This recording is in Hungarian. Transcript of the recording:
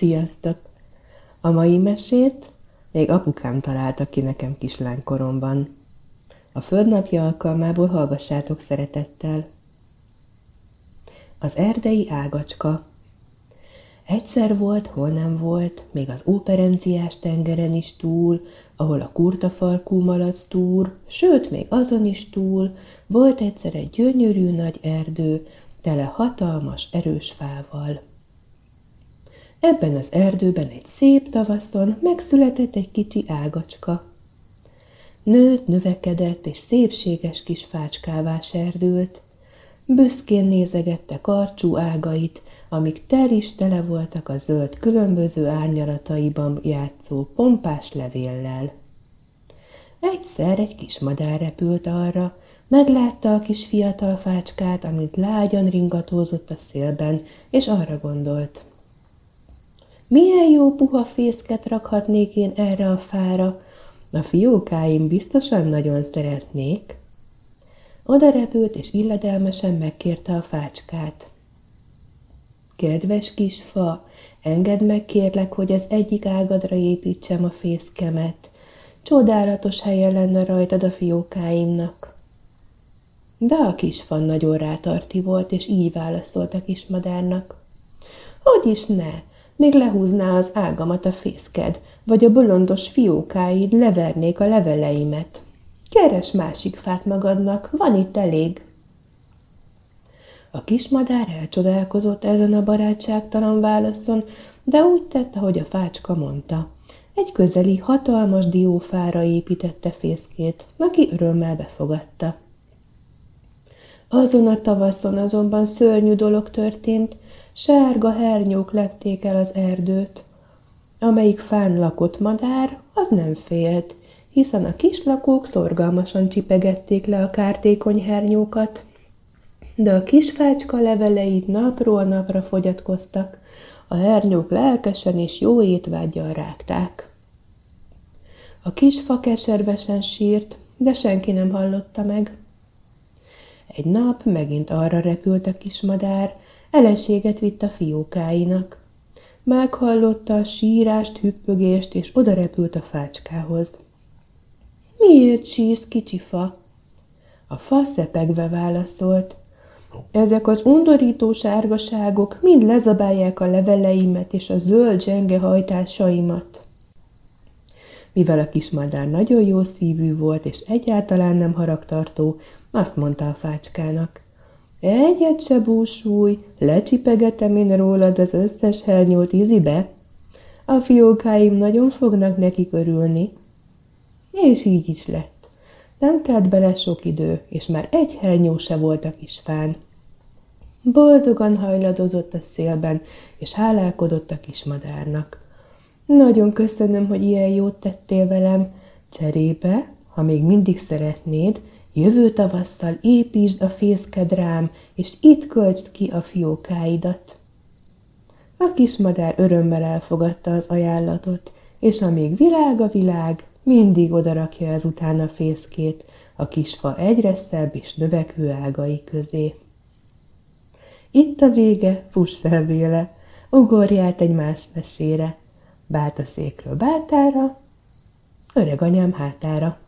Sziasztok! A mai mesét még apukám találta ki nekem kislánykoromban. A földnapja alkalmából hallgassátok szeretettel. Az erdei ágacska Egyszer volt, hol nem volt, még az óperenciás tengeren is túl, ahol a kurtafarkú malac túr, sőt, még azon is túl, volt egyszer egy gyönyörű nagy erdő, tele hatalmas, erős fával. Ebben az erdőben egy szép tavaszon megszületett egy kicsi ágacska. Nőtt, növekedett, és szépséges kis fácskává serdült. Büszkén nézegette karcsú ágait, amik tel is tele voltak a zöld különböző árnyalataiban játszó pompás levéllel. Egyszer egy kis madár repült arra, meglátta a kis fiatal fácskát, amit lágyan ringatózott a szélben, és arra gondolt. Milyen jó puha fészket rakhatnék én erre a fára, a fiókáim biztosan nagyon szeretnék. Oda repült, és illedelmesen megkérte a fácskát. Kedves kis fa, engedd meg kérlek, hogy az egyik ágadra építsem a fészkemet. Csodálatos helye lenne rajtad a fiókáimnak. De a kis fa nagyon rátarti volt, és így válaszolt a kis madárnak. Hogy is ne, még lehúzná az ágamat a fészked, vagy a bolondos fiókáid levernék a leveleimet. Keres másik fát magadnak, van itt elég. A kismadár elcsodálkozott ezen a barátságtalan válaszon, de úgy tette, hogy a fácska mondta. Egy közeli, hatalmas diófára építette fészkét, aki örömmel befogadta. Azon a tavaszon azonban szörnyű dolog történt, sárga hernyók lették el az erdőt. Amelyik fán lakott madár, az nem félt, hiszen a kislakók szorgalmasan csipegették le a kártékony hernyókat, de a kisfácska leveleit napról napra fogyatkoztak, a hernyók lelkesen és jó étvágyjal rágták. A kis fa keservesen sírt, de senki nem hallotta meg. Egy nap megint arra repült a kismadár, eleséget vitt a fiókáinak. Meghallotta a sírást, hüppögést, és oda repült a fácskához. Miért sírsz, kicsi fa? A fa szepegve válaszolt. Ezek az undorító sárgaságok mind lezabálják a leveleimet és a zöld zsenge hajtásaimat. Mivel a kismadár nagyon jó szívű volt, és egyáltalán nem haragtartó, azt mondta a fácskának. Egyet se búsulj, lecsipegetem én rólad az összes hernyót ízibe. A fiókáim nagyon fognak neki örülni. És így is lett. Nem telt bele sok idő, és már egy hernyó se volt a kis fán. Boldogan hajladozott a szélben, és hálálkodott a kismadárnak. Nagyon köszönöm, hogy ilyen jót tettél velem. Cserébe, ha még mindig szeretnéd, Jövő tavasszal építsd a fészked rám, és itt költsd ki a fiókáidat. A kismadár örömmel elfogadta az ajánlatot, és amíg világ a világ, mindig odarakja ezután a fészkét, a kisfa egyre szebb és növekvő ágai közé. Itt a vége, fuss el véle, ugorját egy más mesére, bált a székről bátára, öreg anyám hátára.